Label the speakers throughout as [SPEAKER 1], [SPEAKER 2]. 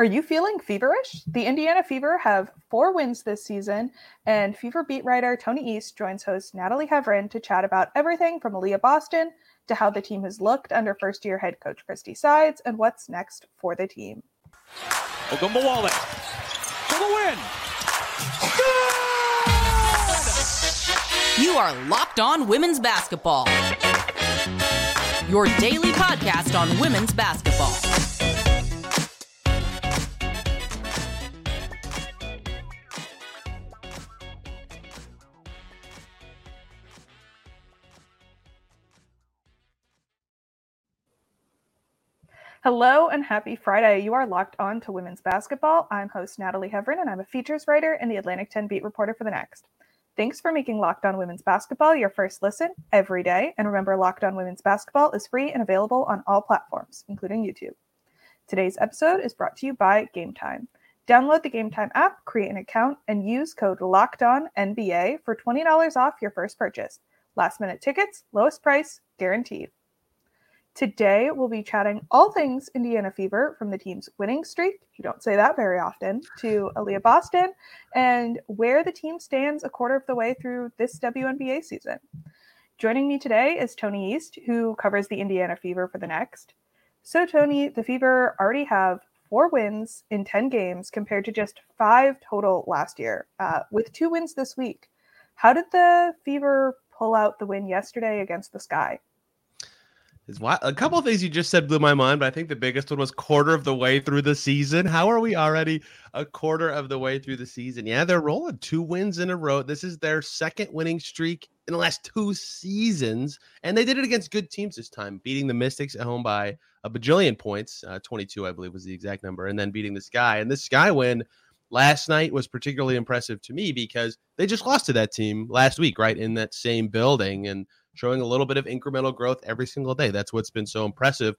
[SPEAKER 1] Are you feeling feverish? The Indiana Fever have four wins this season, and Fever beat writer Tony East joins host Natalie Heavren to chat about everything from Aliyah Boston to how the team has looked under first year head coach Christie Sides and what's next for the team.
[SPEAKER 2] Ogunbowale for the win.
[SPEAKER 3] You are Locked On Women's Basketball, your daily podcast on women's basketball.
[SPEAKER 1] Hello and happy Friday. You are locked on to women's basketball. I'm host Natalie Heavren, and I'm a features writer and the Atlantic 10 beat reporter for the Next. Thanks for making Locked On Women's Basketball your first listen every day. And remember, Locked On Women's Basketball is free and available on all platforms, including YouTube. Today's episode is brought to you by Game Time. Download the Game Time app, create an account, and use code Locked On NBA for $20 off your first purchase. Last minute tickets, lowest price, guaranteed. Today, we'll be chatting all things Indiana Fever from the team's winning streak, you don't say that very often, to Aliyah Boston, and where the team stands a quarter of the way through this WNBA season. Joining me today is Tony East, who covers the Indiana Fever for the Next. So, Tony, the Fever already have four wins in 10 games compared to just five total last year, uh, with two wins this week. How did the Fever pull out the win yesterday against the Sky?
[SPEAKER 4] A couple of things you just said blew my mind, but I think the biggest one was quarter of the way through the season. How are we already a quarter of the way through the season? Yeah, they're rolling two wins in a row. This is their second winning streak in the last two seasons, and they did it against good teams this time, beating the Mystics at home by a bajillion points, uh, 22, I believe was the exact number, and then beating the Sky. And this Sky win last night was particularly impressive to me because they just lost to that team last week, right in that same building, and showing a little bit of incremental growth every single day. That's what's been so impressive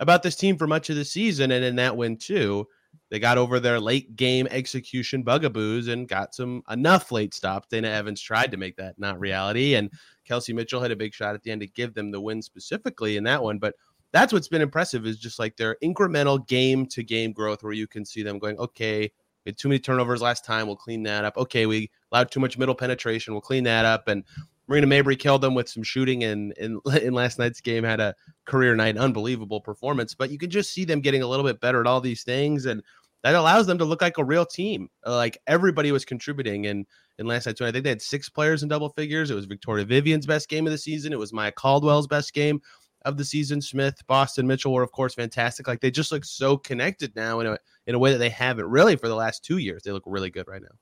[SPEAKER 4] about this team for much of the season. And in that win, too, they got over their late game execution bugaboos and got some enough late stops. Dana Evans tried to make that not reality. And Kelsey Mitchell had a big shot at the end to give them the win specifically in that one. But that's what's been impressive is just like their incremental game to game growth where you can see them going, okay, we had too many turnovers last time. We'll clean that up. Okay, we allowed too much middle penetration. We'll clean that up. And Marina Mabrey killed them with some shooting, and in, in last night's game had a career night, unbelievable performance. But you can just see them getting a little bit better at all these things, and that allows them to look like a real team. Like everybody was contributing, and in last night's game. I think they had six players in double figures. It was Victoria Vivians' best game of the season. It was Maya Caldwell's best game of the season. Smith, Boston, Mitchell were of course fantastic. Like they just look so connected now in a in a way that they haven't really for the last two years. They look really good right now.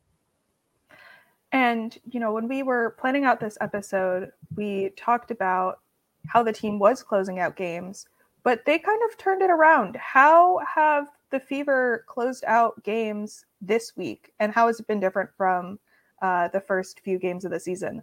[SPEAKER 1] And, you know, when we were planning out this episode, we talked about how the team was closing out games, but they kind of turned it around. How have the Fever closed out games this week, and how has it been different from uh, the first few games of the season?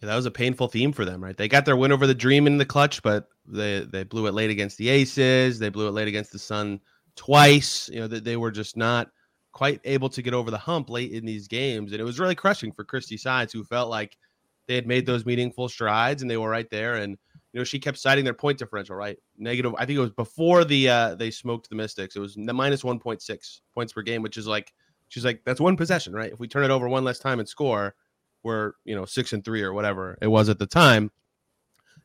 [SPEAKER 4] Yeah, that was a painful theme for them, right? They got their win over the Dream in the clutch, but they they blew it late against the Aces. They blew it late against the Sun twice. You know that they were just not quite able to get over the hump late in these games. And it was really crushing for Christie Sides, who felt like they had made those meaningful strides and they were right there. And you know, she kept citing their point differential, right? Negative. I think it was before the uh they smoked the Mystics. It was the minus one point six points per game, which is like she's like, that's one possession, right? If we turn it over one less time and score, we're you know six and three or whatever it was at the time.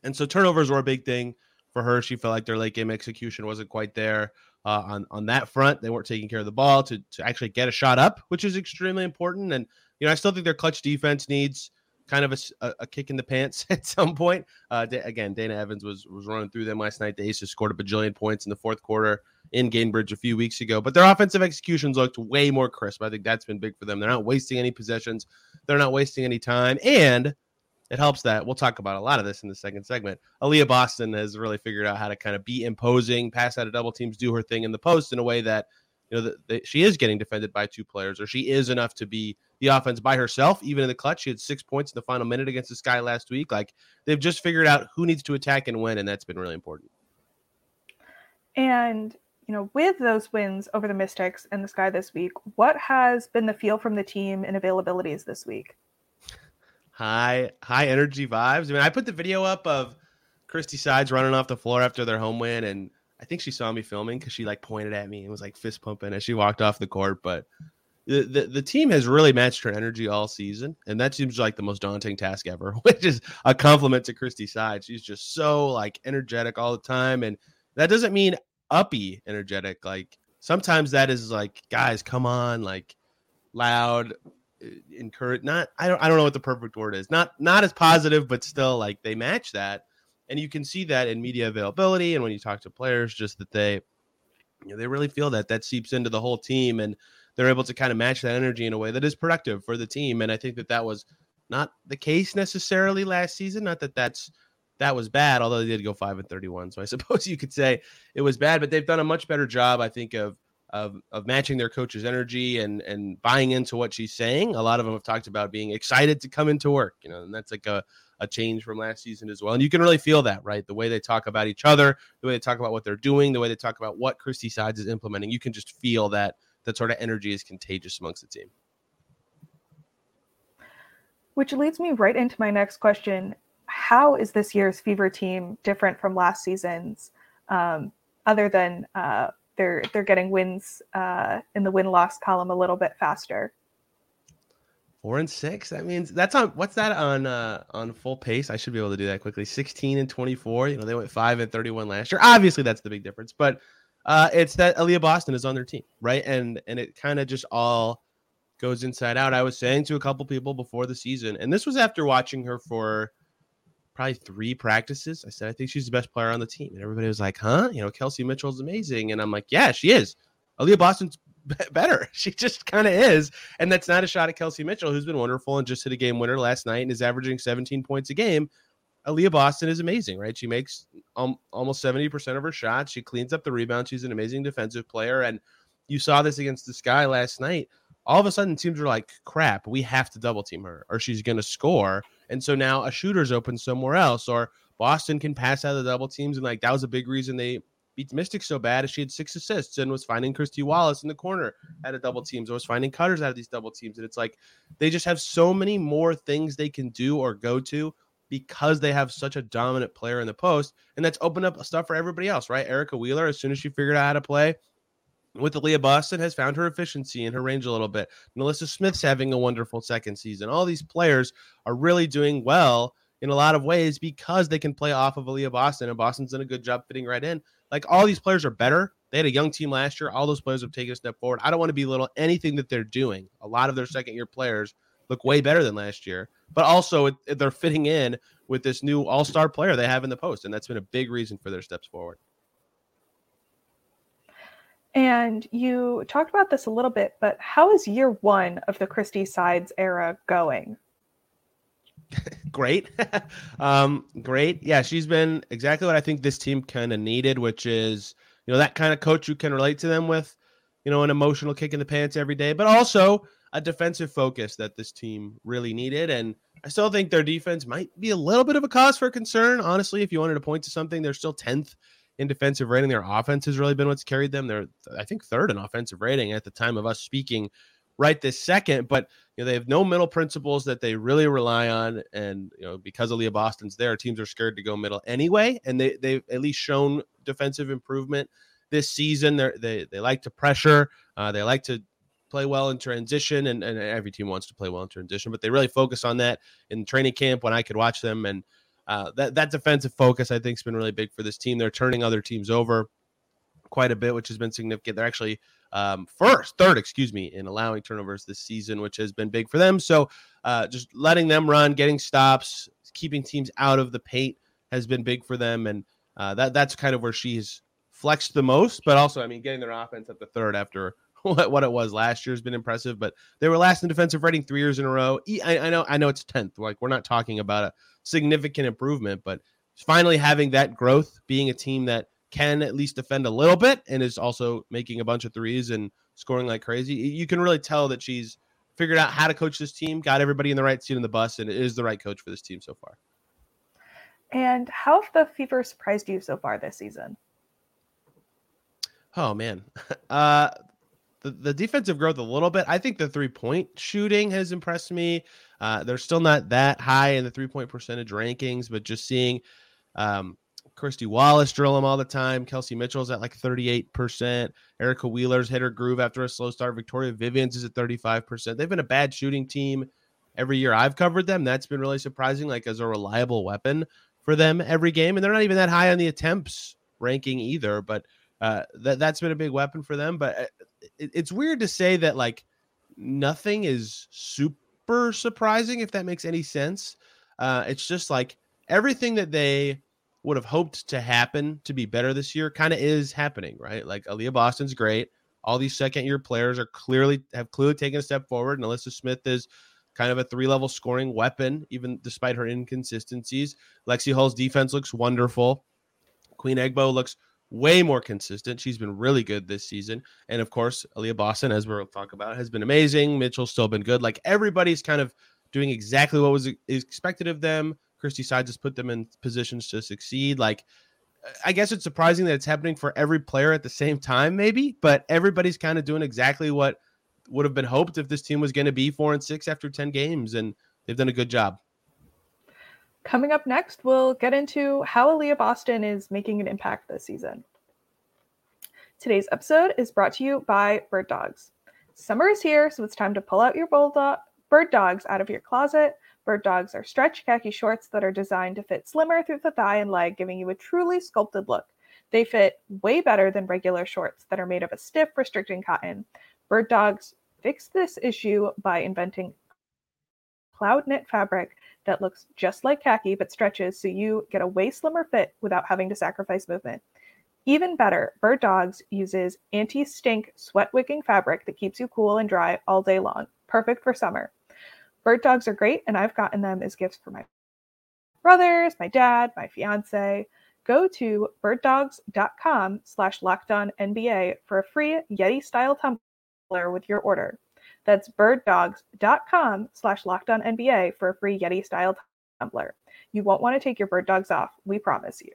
[SPEAKER 4] And so turnovers were a big thing for her. She felt like their late game execution wasn't quite there uh, on on that front. They weren't taking care of the ball to to actually get a shot up, which is extremely important. And you know, I still think their clutch defense needs kind of a, a kick in the pants at some point. Uh, again, Dana Evans was was running through them last night. The Aces scored a bajillion points in the fourth quarter in Gainbridge a few weeks ago, but their offensive executions looked way more crisp. I think that's been big for them. They're not wasting any possessions. They're not wasting any time, and it helps that we'll talk about a lot of this in the second segment. Aliyah Boston has really figured out how to kind of be imposing, pass out of double teams, do her thing in the post in a way that you know that she is getting defended by two players, or she is enough to be the offense by herself, even in the clutch. She had six points in the final minute against the Sky last week. Like they've just figured out who needs to attack and when, and that's been really important.
[SPEAKER 1] And you know, with those wins over the Mystics and the Sky this week, what has been the feel from the team and availabilities this week?
[SPEAKER 4] High high energy vibes. I mean, I put the video up of Christie Sides running off the floor after their home win, and I think she saw me filming because she like pointed at me and was like fist pumping as she walked off the court. But the, the, the team has really matched her energy all season, and that seems like the most daunting task ever, which is a compliment to Christie Sides. She's just so like energetic all the time, and that doesn't mean uppy energetic. Like sometimes that is like, guys, come on, like loud, encourage. Not I don't I don't know what the perfect word is. Not not as positive, but still like they match that, and you can see that in media availability and when you talk to players, just that they, you know, they really feel that that seeps into the whole team and they're able to kind of match that energy in a way that is productive for the team. And I think that that was not the case necessarily last season. Not that that's that was bad, although they did go five and thirty-one. So I suppose you could say it was bad, but they've done a much better job, I think, of of of matching their coach's energy and and buying into what she's saying. A lot of them have talked about being excited to come into work, you know, and that's like a a change from last season as well. And you can really feel that, right? The way they talk about each other, the way they talk about what they're doing, the way they talk about what Christie Sides is implementing. You can just feel that that sort of energy is contagious amongst the team.
[SPEAKER 1] Which leads me right into my next question. How is this year's Fever team different from last season's, um, other than uh, they're they're getting wins uh, in the win loss column a little bit faster?
[SPEAKER 4] Four and six. That means that's on what's that on uh on full pace? I should be able to do that quickly. 16 and 24. You know, they went five and 31 last year. Obviously, that's the big difference, but uh, it's that Aliyah Boston is on their team, right? And and it kind of just all goes inside out. I was saying to a couple people before the season, and this was after watching her for probably three practices. I said, I think she's the best player on the team. And everybody was like, huh? You know, Kelsey Mitchell's amazing. And I'm like, yeah, she is. Aliyah Boston's b- better. She just kind of is. And that's not a shot at Kelsey Mitchell, who's been wonderful and just hit a game winner last night and is averaging 17 points a game. Aliyah Boston is amazing, right? She makes um, almost 70% of her shots. She cleans up the rebound. She's an amazing defensive player. And you saw this against the Sky last night. All of a sudden, teams are like, crap, we have to double team her or she's going to score. And so now a shooter's open somewhere else, or Boston can pass out of the double teams. And like that was a big reason they beat the Mystics so bad she had six assists and was finding Kristy Wallace in the corner at a double teams or was finding cutters out of these double teams. And it's like they just have so many more things they can do or go to because they have such a dominant player in the post. And that's opened up stuff for everybody else, right? Erica Wheeler, as soon as she figured out how to play with Leah Boston, has found her efficiency and her range a little bit. NaLyssa Smith's having a wonderful second season. All these players are really doing well in a lot of ways because they can play off of Aliyah Boston, and Boston's done a good job fitting right in. Like all these players are better. They had a young team last year. All those players have taken a step forward. I don't want to belittle anything that they're doing. A lot of their mm-hmm. second year players look way better than last year but also it, they're fitting in with this new all star player they have in the post. And that's been a big reason for their steps forward.
[SPEAKER 1] And you talked about this a little bit, but how is year one of the Christie Sides era going?
[SPEAKER 4] great. um, great. Yeah, she's been exactly what I think this team kind of needed, which is, you know, that kind of coach who can relate to them with, you know, an emotional kick in the pants every day, but also a defensive focus that this team really needed. And I still think their defense might be a little bit of a cause for concern. Honestly, if you wanted to point to something, they're still 10th in defensive rating. Their offense has really been what's carried them. They're, I think, third in offensive rating at the time of us speaking right this second. But you know, they have no middle principles that they really rely on. And you know, because Aliyah Boston's there, teams are scared to go middle anyway. And they they've at least shown defensive improvement this season. They they they like to pressure. Uh, they like to play well in transition, and, and every team wants to play well in transition, but they really focus on that in training camp when I could watch them. And uh, that, that defensive focus, I think, has been really big for this team. They're turning other teams over quite a bit, which has been significant. They're actually um, first, third, excuse me, in allowing turnovers this season, which has been big for them. So uh, just letting them run, getting stops, keeping teams out of the paint has been big for them. And uh, that that's kind of where she's flexed the most, but also, I mean, getting their offense at the third after what, what it was last year has been impressive, but they were last in defensive rating three years in a row. I, I know I know it's 10th. Like we're not talking about a significant improvement, but finally having that growth, being a team that can at least defend a little bit and is also making a bunch of threes and scoring like crazy. You can really tell that she's figured out how to coach this team, got everybody in the right seat in the bus, and is the right coach for this team so far.
[SPEAKER 1] And how have the Fever surprised you so far this season?
[SPEAKER 4] Oh man, uh, the, the defensive growth a little bit. I think the three point shooting has impressed me. Uh, they're still not that high in the three point percentage rankings, but just seeing um, Kristy Wallace drill them all the time. Kelsey Mitchell's at like 38%. Erica Wheeler's hit her groove after a slow start. Victoria Vivians is at 35%. They've been a bad shooting team every year I've covered them. That's been really surprising, like as a reliable weapon for them every game. And they're not even that high on the attempts ranking either. But uh, that that's been a big weapon for them. But uh, it, it's weird to say that like nothing is super surprising if that makes any sense. Uh, it's just like everything that they would have hoped to happen to be better this year kind of is happening, right? Like Aliyah Boston's great. All these second year players are clearly have clearly taken a step forward. And NaLyssa Smith is kind of a three level scoring weapon, even despite her inconsistencies. Lexi Hull's defense looks wonderful. Queen Egbo looks way more consistent. She's been really good this season. And of course, Aliyah Boston, as we'll talk about, has been amazing. Mitchell's still been good. Like everybody's kind of doing exactly what was expected of them. Christie Side just put them in positions to succeed. Like, I guess it's surprising that it's happening for every player at the same time, maybe, but everybody's kind of doing exactly what would have been hoped if this team was going to be four and six after 10 games, and they've done a good job.
[SPEAKER 1] Coming up next, we'll get into how Aliyah Boston is making an impact this season. Today's episode is brought to you by Bird Dogs. Summer is here, so it's time to pull out your bird dogs out of your closet. Bird dogs are stretch khaki shorts that are designed to fit slimmer through the thigh and leg, giving you a truly sculpted look. They fit way better than regular shorts that are made of a stiff, restricting cotton. Bird Dogs fixed this issue by inventing cloud knit fabric that looks just like khaki but stretches so you get a way slimmer fit without having to sacrifice movement. Even better, Bird Dogs uses anti stink sweat wicking fabric that keeps you cool and dry all day long. Perfect for summer. Bird Dogs are great, and I've gotten them as gifts for my brothers, my dad, my fiance. Go to birddogs.com slash NBA for a free Yeti style tumbler with your order. That's birddogs.com slash lockdown NBA for a free Yeti style tumbler. You won't want to take your bird dogs off, we promise you.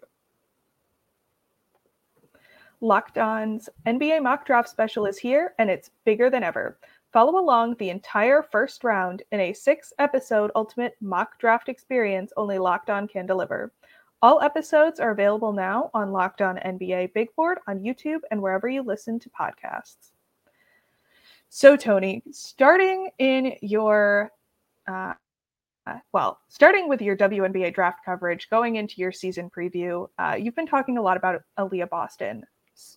[SPEAKER 1] Locked On's NBA mock draft special is here and it's bigger than ever. Follow along the entire first round in a six episode ultimate mock draft experience only Locked On can deliver. All episodes are available now on Locked On NBA Big Board on YouTube and wherever you listen to podcasts. So, Tony, starting in your, uh, well, starting with your WNBA draft coverage, going into your season preview, uh, you've been talking a lot about Aliyah Boston,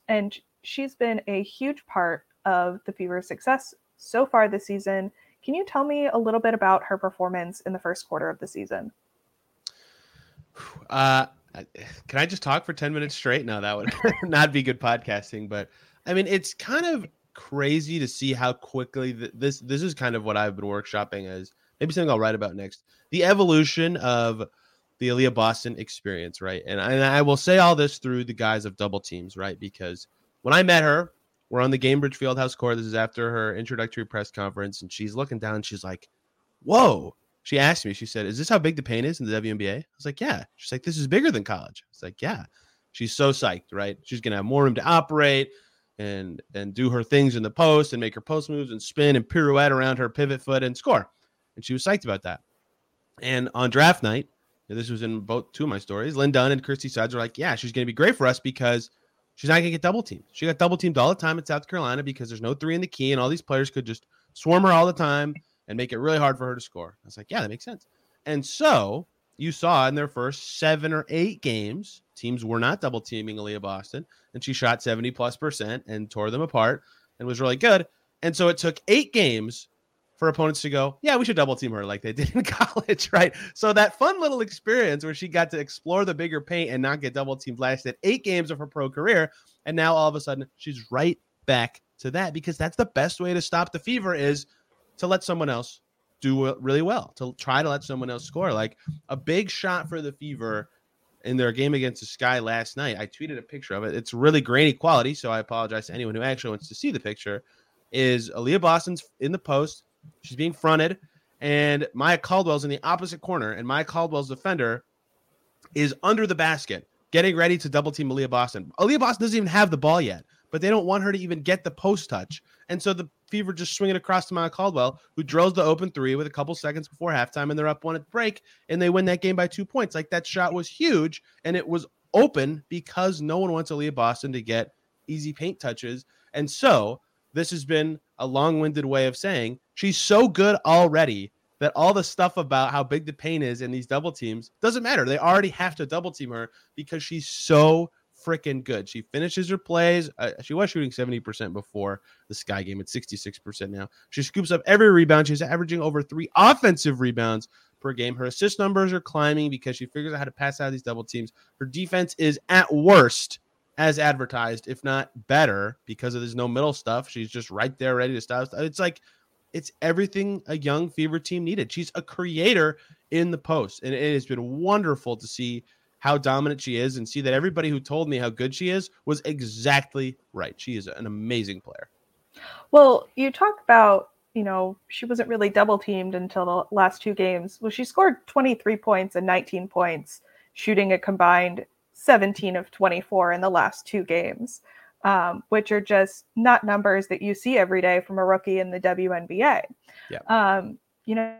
[SPEAKER 1] and she's been a huge part of the Fever's success so far this season. Can you tell me a little bit about her performance in the first quarter of the season?
[SPEAKER 4] Uh, can I just talk for 10 minutes straight? No, that would not be good podcasting. But I mean, it's kind of crazy to see how quickly th- this this is kind of what I've been workshopping as maybe something I'll write about next. The evolution of the Aliyah Boston experience, right? And I, and I will say all this through the guise of double teams, right? Because when I met her, we're on the Gainbridge Fieldhouse court. This is after her introductory press conference, and she's looking down. she's like, "Whoa!" She asked me. She said, "Is this how big the paint is in the WNBA?" I was like, "Yeah." She's like, "This is bigger than college." I was like, "Yeah." She's so psyched, right? She's gonna have more room to operate and and do her things in the post and make her post moves and spin and pirouette around her pivot foot and score. And she was psyched about that. And on draft night, this was in both two of my stories. Lin Dunn and Christie Sides are like, yeah, she's going to be great for us because she's not going to get double teamed. She got double teamed all the time in South Carolina because there's no three in the key, and all these players could just swarm her all the time and make it really hard for her to score. I was like, yeah, that makes sense. And so you saw in their first seven or eight games, teams were not double teaming Aliyah Boston, and she shot 70 plus percent and tore them apart and was really good. And so it took eight games for opponents to go, yeah, we should double team her like they did in college, right? So that fun little experience where she got to explore the bigger paint and not get double teamed lasted eight games of her pro career. And now all of a sudden she's right back to that because that's the best way to stop the fever is to let someone else do really well to try to let someone else score. Like a big shot for the Fever in their game against the Sky last night. I tweeted a picture of it. It's really grainy quality, so I apologize to anyone who actually wants to see the picture. Is Aliyah Boston's in the post? She's being fronted, and Maya Caldwell's in the opposite corner, and Maya Caldwell's defender is under the basket, getting ready to double team Aliyah Boston. Aliyah Boston doesn't even have the ball yet, but they don't want her to even get the post touch. And so the Fever just swing it across to Maya Caldwell, who drills the open three with a couple seconds before halftime, and they're up one at break, and they win that game by two points. Like that shot was huge, and it was open because no one wants Aliyah Boston to get easy paint touches. And so this has been a long-winded way of saying she's so good already that all the stuff about how big the paint is in these double teams doesn't matter. They already have to double team her because she's so freaking good. She finishes her plays. Uh, she was shooting 70% before the Sky game. It's 66% now. She scoops up every rebound. She's averaging over three offensive rebounds per game. Her assist numbers are climbing because she figures out how to pass out of these double teams. Her defense is at worst as advertised, if not better, because this no middle stuff. She's just right there ready to stop. It's like it's everything a young fever team needed. She's a creator in the post, and it has been wonderful to see how dominant she is and see that everybody who told me how good she is was exactly right. She is an amazing player.
[SPEAKER 1] Well, you talk about, you know, she wasn't really double teamed until the last two games. Well, she scored 23 points and 19 points, shooting a combined 17 of 24 in the last two games, um, which are just not numbers that you see every day from a rookie in the WNBA.
[SPEAKER 4] Yeah.
[SPEAKER 1] Um, you know,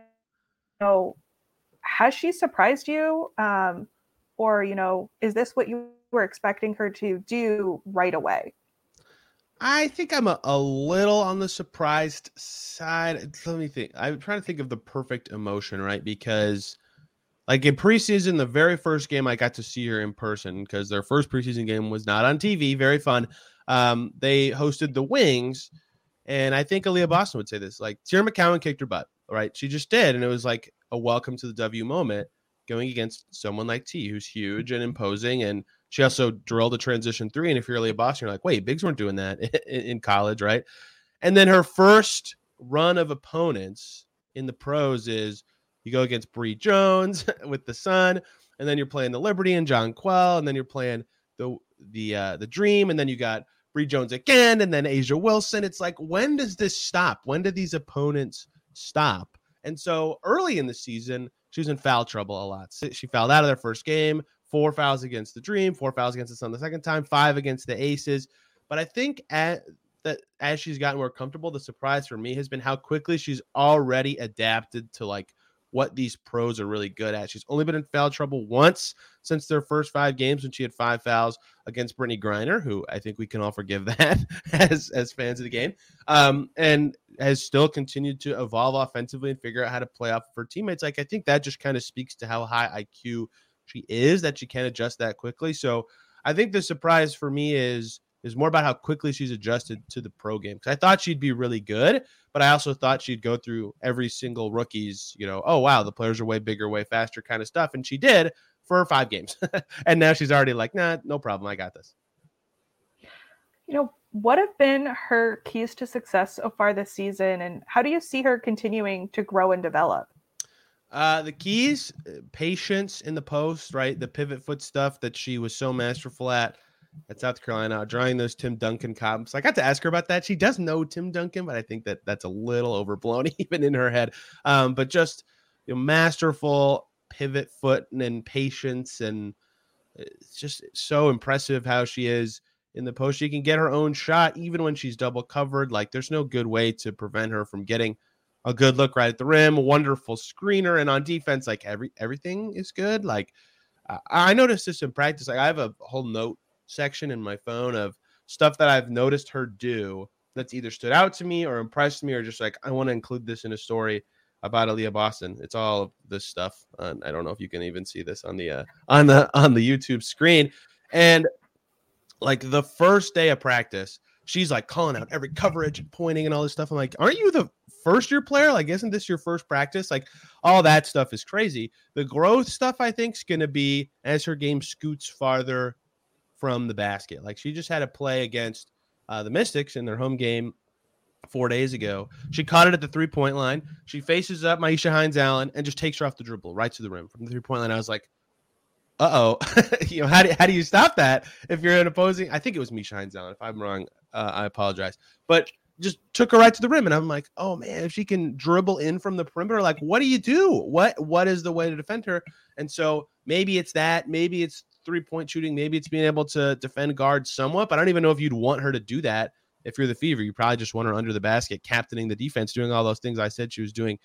[SPEAKER 1] so has she surprised you? Um, or you know is this what you were expecting her to do right away?
[SPEAKER 4] I think i'm a, a little on the surprised side. Let me think i'm trying to think of the perfect emotion right? Because like in preseason the very first game i got to see her in person because their first preseason game was not on tv very fun um, they hosted the wings and i think Aliyah boston would say this like Teaira McCowan kicked her butt right? She just did and it was like a welcome to the w moment going against someone like T, who's huge and imposing. And she also drilled a transition three. And if you're really a boss, you're like, wait, bigs weren't doing that in, college, right? And then her first run of opponents in the pros is you go against Bree Jones with the Sun, and then you're playing the Liberty and Jonquel, and then you're playing the the uh, the Dream, and then you got Bree Jones again, and then A'ja Wilson. It's like, when does this stop? When do these opponents stop? And so early in the season, she was in foul trouble a lot. She fouled out of their first game, four fouls against the Dream, four fouls against the Sun the second time, five against the Aces. But I think at that as she's gotten more comfortable, the surprise for me has been how quickly she's already adapted to like what these pros are really good at. She's only been in foul trouble once since their first five games when she had five fouls against Brittney Griner, who I think we can all forgive that as as fans of the game, um, and has still continued to evolve offensively and figure out how to play off of her teammates. Like I think that just kind of speaks to how high IQ she is that she can adjust that quickly. So I think the surprise for me is is more about how quickly she's adjusted to the pro game. Because I thought she'd be really good, but I also thought she'd go through every single rookie's, you know, oh wow, the players are way bigger, way faster kind of stuff. And she did for five games. and now she's already like, nah, no problem. I got this.
[SPEAKER 1] You know, what have been her keys to success so far this season? And how do you see her continuing to grow and develop?
[SPEAKER 4] Uh, the keys, uh, patience in the post, right? The pivot foot stuff that she was so masterful at at South Carolina, drawing those Tim Duncan comps. I got to ask her about that. She does know Tim Duncan, but I think that that's a little overblown even in her head. Um, but just you know, masterful pivot foot and patience, and it's just so impressive how she is in the post. She can get her own shot even when she's double covered. Like there's no good way to prevent her from getting a good look right at the rim. Wonderful screener, and on defense, like every everything is good. Like I noticed this in practice. Like I have a whole note section in my phone of stuff that I've noticed her do that's either stood out to me or impressed me or just like I want to include this in a story about Aliyah Boston. It's all this stuff. Uh, I don't know if you can even see this on the uh, on the on the YouTube screen. And like the first day of practice, she's like calling out every coverage and pointing and all this stuff. I'm like, aren't you the first year player? Like, isn't this your first practice? Like, all that stuff is crazy. The growth stuff I think is going to be as her game scoots farther from the basket. Like she just had a play against uh, the Mystics in their home game four days ago. She caught it at the three point line. She faces up Myisha Hines Allen and just takes her off the dribble right to the rim from the three point line. I was like, uh oh, you know, how do, how do you stop that if you're an opposing? I think it was Myisha Hines Allen. If I'm wrong, uh, I apologize. But just took her right to the rim, and I'm like, oh man, if she can dribble in from the perimeter, like, what do you do? What what is the way to defend her? And so maybe it's that, maybe it's three point shooting. Maybe it's being able to defend guards somewhat, but I don't even know if you'd want her to do that if you're the Fever. You probably just want her under the basket, captaining the defense, doing all those things I said she was doing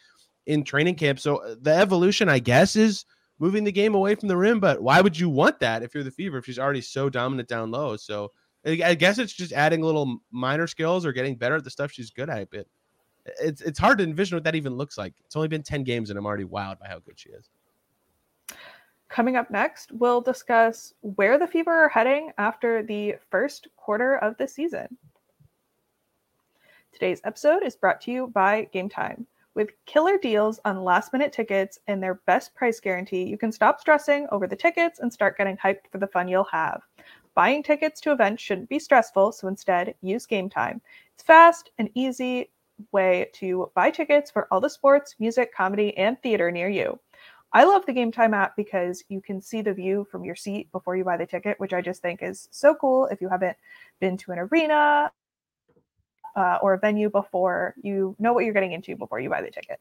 [SPEAKER 4] in training camp. So uh, the evolution, I guess, is moving the game away from the rim. But why would you want that if you're the Fever if she's already so dominant down low? So I guess it's just adding little minor skills or getting better at the stuff she's good at. But it's it's hard to envision what that even looks like. It's only been 10 games and I'm already wowed by how good she is.
[SPEAKER 1] Coming up next, we'll discuss where the Fever are heading after the first quarter of the season. Today's episode is brought to you by Game Time. With killer deals on last minute tickets and their best price guarantee, you can stop stressing over the tickets and start getting hyped for the fun you'll have. Buying tickets to events shouldn't be stressful, so instead, use Game Time. It's fast and easy way to buy tickets for all the sports, music, comedy, and theater near you. I love the Game Time app because you can see the view from your seat before you buy the ticket, which I just think is so cool. If you haven't been to an arena uh, or a venue before, you know what you're getting into before you buy the ticket.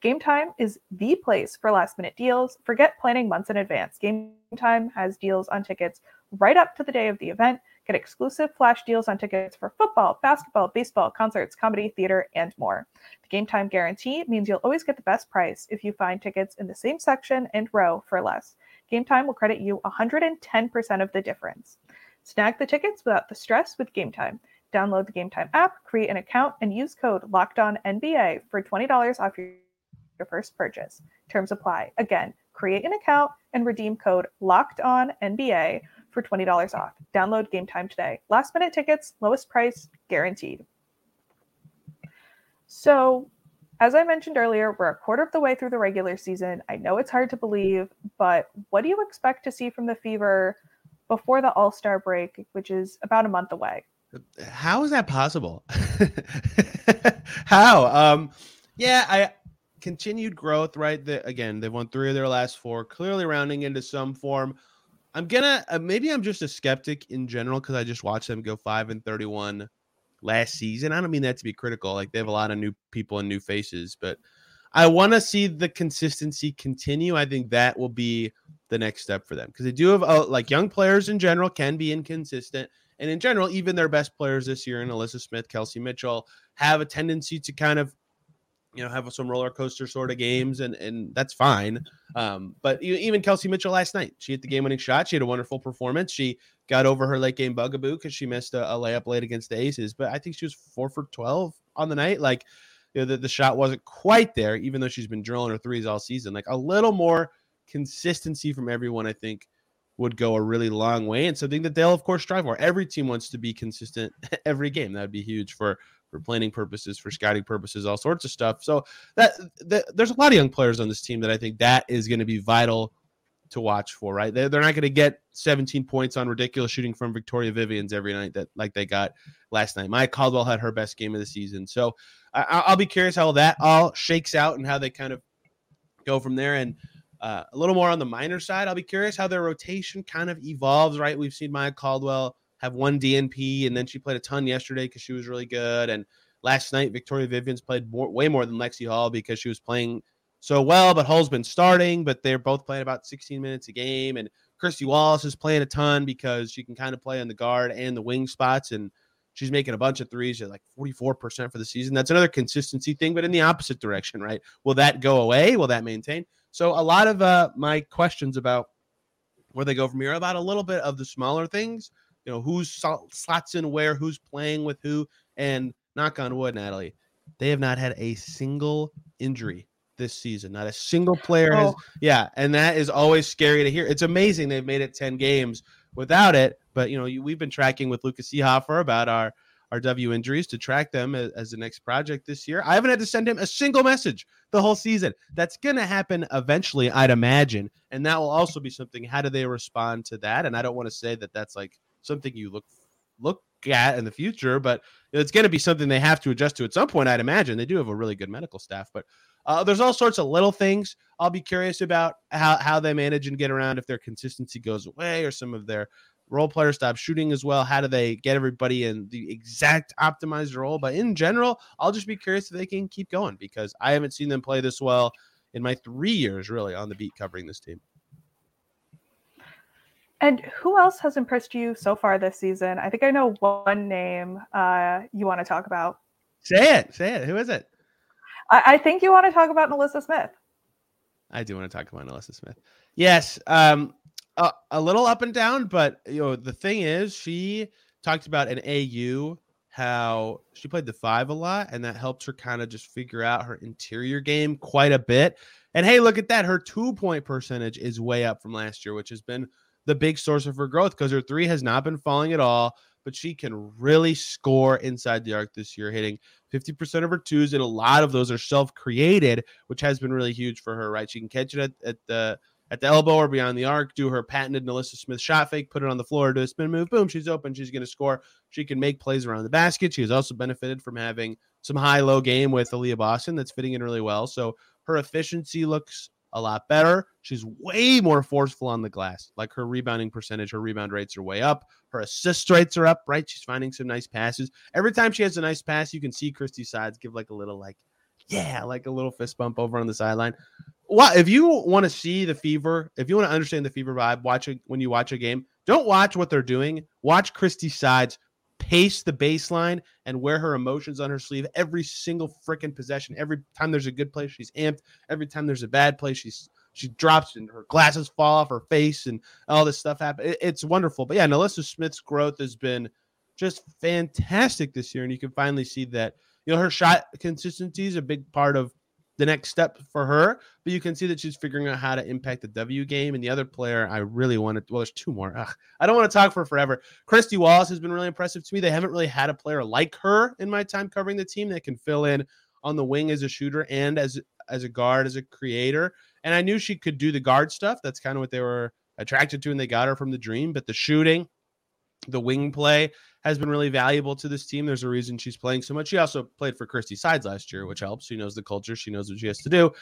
[SPEAKER 1] Game Time is the place for last minute deals. Forget planning months in advance. Game Time has deals on tickets right up to the day of the event. Get exclusive flash deals on tickets for football, basketball, baseball, concerts, comedy, theater, and more. The game time guarantee means you'll always get the best price if you find tickets in the same section and row for less. Game time will credit you 110% of the difference. Snag the tickets without the stress with Game Time. Download the Game Time app, create an account, and use code LOCKEDONNBA for $20 off your, first purchase. Terms apply. Again, create an account and redeem code LOCKEDONNBA for $20 off. Download Game Time today. Last minute tickets, lowest price guaranteed. So, as I mentioned earlier, we're a quarter of the way through the regular season. I know it's hard to believe, but what do you expect to see from the Fever before the All Star break, which is about a month away?
[SPEAKER 4] How is that possible? How? Um, yeah, I continued growth, right? The, again, they've won three of their last four, clearly rounding into some form. I'm gonna uh, maybe I'm just a skeptic in general because I just watched them go five and thirty-one last season. I don't mean that to be critical. Like they have a lot of new people and new faces, but I want to see the consistency continue. I think that will be the next step for them because they do have uh, like young players in general can be inconsistent, and in general, even their best players this year, NaLyssa Smith, Kelsey Mitchell, have a tendency to kind of you know have some roller coaster sort of games and and that's fine. Um but even kelsey mitchell last night she hit the game winning shot. She had a wonderful performance. She got over her late game bugaboo because she missed a, a, layup late against the aces but i think she was four for 12 on the night. Like you know the, the shot wasn't quite there even though she's been drilling her threes all season. Like a little more consistency from everyone i think would go a really long way. And something that they'll of course strive for. Every team wants to be consistent every game. That would be huge for for planning purposes, for scouting purposes, all sorts of stuff. So that, that there's a lot of young players on this team that I think that is going to be vital to watch for. Right, they're, they're not going to get 17 points on ridiculous shooting from Victoria Vivians every night that like they got last night. Maya Caldwell had her best game of the season, so I, I'll be curious how that all shakes out and how they kind of go from there. And uh, a little more on the minor side, I'll be curious how their rotation kind of evolves. Right, we've seen Maya Caldwell have one DNP, and then she played a ton yesterday because she was really good. And last night, Victoria Vivians played more, way more than Lexi Hull because she was playing so well. But Hull's been starting, but they're both playing about 16 minutes a game. And Kristy Wallace is playing a ton because she can kind of play on the guard and the wing spots. And she's making a bunch of threes at like 44% for the season. That's another consistency thing, but in the opposite direction, right? Will that go away? Will that maintain? So a lot of uh, my questions about where they go from here about a little bit of the smaller things you know who's slots in where, who's playing with who, and knock on wood, Natalie, they have not had a single injury this season. Not a single player has. Oh. Yeah, and that is always scary to hear. It's amazing they've made it ten games without it. But you know, we've been tracking with Lucas Seehafer about our our W injuries to track them as, as, the next project this year. I haven't had to send him a single message the whole season. That's going to happen eventually, I'd imagine. And that will also be something. How do they respond to that? And I don't want to say that that's like something you look look at in the future, but it's going to be something they have to adjust to at some point. I'd imagine they do have a really good medical staff, but uh, there's all sorts of little things. I'll be curious about how how they manage and get around if their consistency goes away or some of their role players stop shooting as well. How do they get everybody in the exact optimized role? But in general, I'll just be curious if they can keep going because I haven't seen them play this well in my three years really on the beat covering this team.
[SPEAKER 1] And who else has impressed you so far this season? I think I know one name uh, you want to talk about.
[SPEAKER 4] Say it. Say it. Who is it?
[SPEAKER 1] I, I think you want to talk about NaLyssa Smith.
[SPEAKER 4] I do want to talk about NaLyssa Smith. Yes, um, a, a little up and down, but you know the thing is, she talked about an AU how she played the five a lot, and that helped her kind of just figure out her interior game quite a bit. And hey, look at that, her two point percentage is way up from last year, which has been the big source of her growth because her three has not been falling at all. But she can really score inside the arc this year, hitting 50% of her twos, and a lot of those are self created, which has been really huge for her, right? She can catch it at, at the at the elbow or beyond the arc, do her patented NaLyssa Smith shot fake, put it on the floor, do a spin move, boom, she's open, she's going to score. She can make plays around the basket. She has also benefited from having some high low game with Aliyah Boston that's fitting in really well. So her efficiency looks a lot better. She's way more forceful on the glass. Like her rebounding percentage, her rebound rates are way up. Her assist rates are up, right? She's finding some nice passes. Every time she has a nice pass, you can see Christie Sides give like a little like, yeah, like a little fist bump over on the sideline what if you want to see the fever, if you want to understand the fever vibe, watch it when you watch a game. Don't watch what they're doing. Watch Christie Sides pace the baseline and wear her emotions on her sleeve every single freaking possession. Every time there's a good play, she's amped. Every time there's a bad play, she's she drops and her glasses fall off her face and all this stuff happens. It, it's wonderful. But yeah, NaLyssa Smith's growth has been just fantastic this year, and you can finally see that. You know, her shot consistency is a big part of the next step for her. But you can see that she's figuring out how to impact the W game. And the other player I really wanted, well, there's two more. Ugh, I don't want to talk for forever. Kristy Wallace has been really impressive to me. They haven't really had a player like her in my time covering the team that can fill in on the wing as a shooter and as as a guard, as a creator. And I knew she could do the guard stuff. That's kind of what they were attracted to, and they got her from the dream. But the shooting, the wing play, has been really valuable to this team. There's a reason she's playing so much. She also played for Christie Sides last year, which helps. She knows the culture. She knows what she has to do.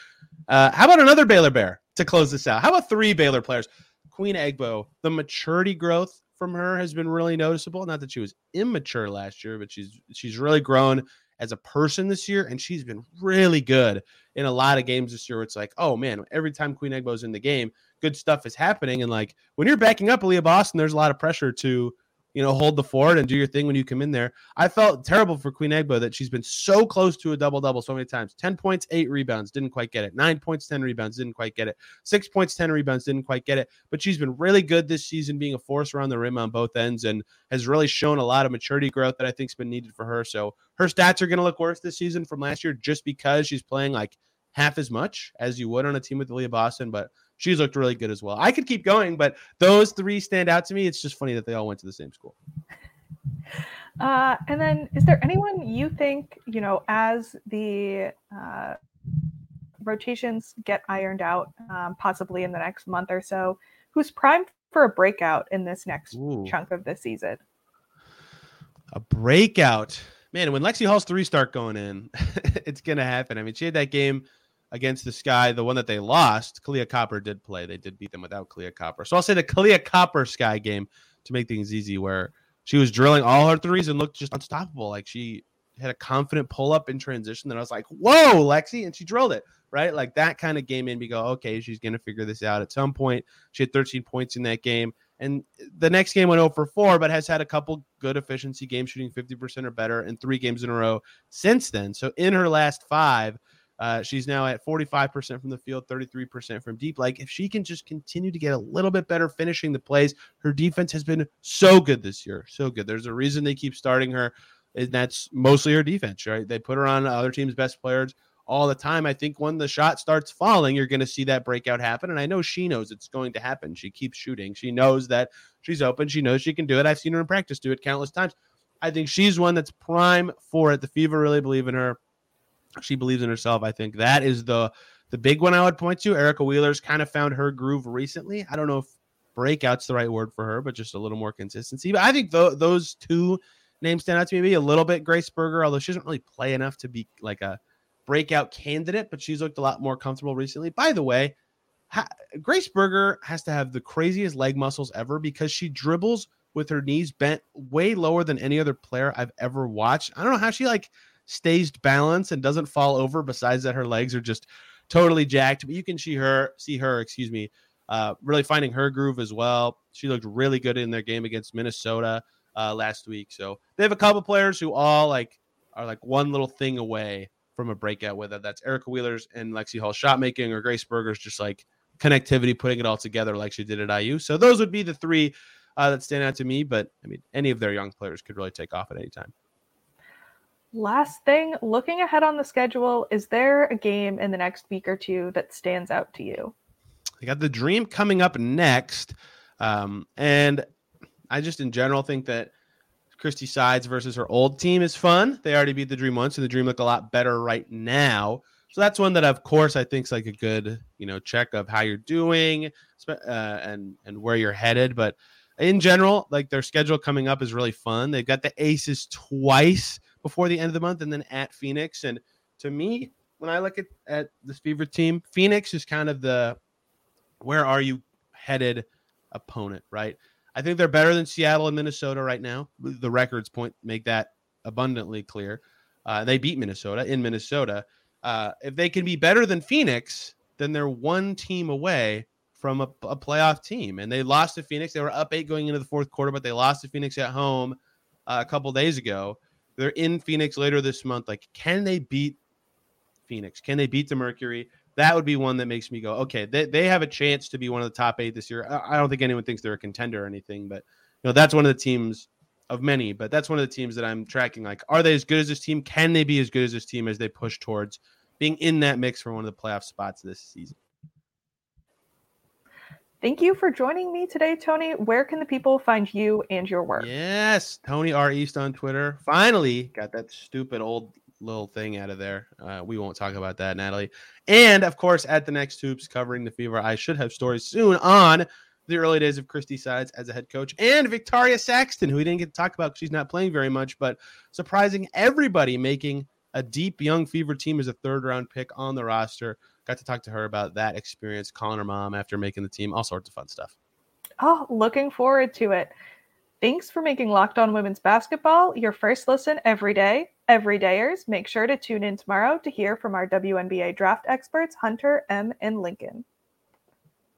[SPEAKER 4] Uh, how about another Baylor Bear to close this out? How about three Baylor players? Queen Egbo, the maturity growth from her has been really noticeable. Not that she was immature last year, but she's she's really grown as a person this year, and she's been really good in a lot of games this year. It's like, oh man, every time Queen Egbo's in the game, good stuff is happening. And like when you're backing up Aliyah Boston, there's a lot of pressure to you know, hold the fort and do your thing when you come in there. I felt terrible for Queen Egbo that she's been so close to a double double so many times 10 points, eight rebounds, didn't quite get it. Nine points, 10 rebounds, didn't quite get it. Six points, 10 rebounds, didn't quite get it. But she's been really good this season, being a force around the rim on both ends and has really shown a lot of maturity growth that I think's been needed for her. So her stats are going to look worse this season from last year just because she's playing like half as much as you would on a team with Leah Boston. But she's looked really good as well. I could keep going, but those three stand out to me. It's just funny that they all went to the same school.
[SPEAKER 1] Uh, and then, is there anyone you think, you know, as the uh, rotations get ironed out, um, possibly in the next month or so, who's primed for a breakout in this next Ooh. chunk of the season?
[SPEAKER 4] A breakout, man. When Lexi Hull's three start going in, it's gonna happen. I mean, she had that game against the Sky, the one that they lost. Kahleah Copper did play; they did beat them without Kahleah Copper. So I'll say the Kahleah Copper Sky game to make things easy, where she was drilling all her threes and looked just unstoppable. Like she had a confident pull up in transition that I was like, whoa, Lexi. And she drilled it, right? Like that kind of game made me go, okay, she's going to figure this out at some point. She had 13 points in that game. And the next game went 0 for 4, but has had a couple good efficiency games, shooting 50% or better in three games in a row since then. So in her last five, uh, she's now at 45% from the field, 33% from deep. Like, if she can just continue to get a little bit better finishing the plays, her defense has been so good this year. So good. There's a reason they keep starting her, and that's mostly her defense, right? They put her on other teams' best players all the time. I think when the shot starts falling, you're going to see that breakout happen. And I know she knows it's going to happen. She keeps shooting. She knows that she's open. She knows she can do it. I've seen her in practice do it countless times. I think she's one that's prime for it. The Fever really believe in her. She believes in herself. I think that is the the big one I would point to. Erica Wheeler's kind of found her groove recently. I don't know if breakout's the right word for her, but just a little more consistency. But I think th- those two names stand out to me. Maybe a little bit Grace Berger, although she doesn't really play enough to be like a breakout candidate, but she's looked a lot more comfortable recently. By the way, ha- Grace Berger has to have the craziest leg muscles ever because she dribbles with her knees bent way lower than any other player I've ever watched. I don't know how she like stays balanced and doesn't fall over. Besides that, her legs are just totally jacked. But you can see her, see her, excuse me, uh, really finding her groove as well. She looked really good in their game against Minnesota uh, last week. So they have a couple players who all like are like one little thing away from a breakout, whether that's Erica Wheeler's and Lexi Hull shot making or Grace Berger's just like connectivity, putting it all together like she did at IU. So those would be the three uh, that stand out to me. But I mean, any of their young players could really take off at any time.
[SPEAKER 1] Last thing, looking ahead on the schedule, is there a game in the next week or two that stands out to you?
[SPEAKER 4] I got the Dream coming up next. Um, and I just in general think that Christie Sides versus her old team is fun. They already beat the Dream once, and the Dream look a lot better right now. So that's one that, of course, I think is like a good, you know, check of how you're doing uh, and and where you're headed. But in general, like their schedule coming up is really fun. They've got the Aces twice before the end of the month, and then at Phoenix. And to me, when I look at at this Fever team, Phoenix is kind of the where are you headed opponent, right? I think they're better than Seattle and Minnesota right now. The records point make that abundantly clear. Uh, they beat Minnesota in Minnesota. Uh, if they can be better than Phoenix, then they're one team away from a, a, playoff team. And they lost to Phoenix. They were up eight going into the fourth quarter, but they lost to Phoenix at home uh, a couple days ago. They're in Phoenix later this month. Like, can they beat Phoenix? Can they beat the Mercury? that would be one that makes me go, okay, they, they have a chance to be one of the top eight this year. I, don't think anyone thinks they're a contender or anything, but you know, that's one of the teams of many, but that's one of the teams that I'm tracking. Like, are they as good as this team? Can they be as good as this team as they push towards being in that mix for one of the playoff spots this season?
[SPEAKER 1] Thank you for joining me today, Tony. Where can the people find you and your work?
[SPEAKER 4] Yes, Tony R. East on Twitter. Finally got that stupid old little thing out of there. Uh, we won't talk about that, Natalie. And of course, at the next hoops covering the fever, I should have stories soon on the early days of Christie Sides as a head coach and Victoria Saxton, who we didn't get to talk about because she's not playing very much, but surprising everybody making a deep young fever team as a third round pick on the roster. Got to talk to her about that experience, calling her mom after making the team, all sorts of fun stuff.
[SPEAKER 1] Oh, looking forward to it. Thanks for making Locked On Women's Basketball your first listen every day. Everydayers, make sure to tune in tomorrow to hear from our WNBA draft experts, Hunter, M, and Lincoln.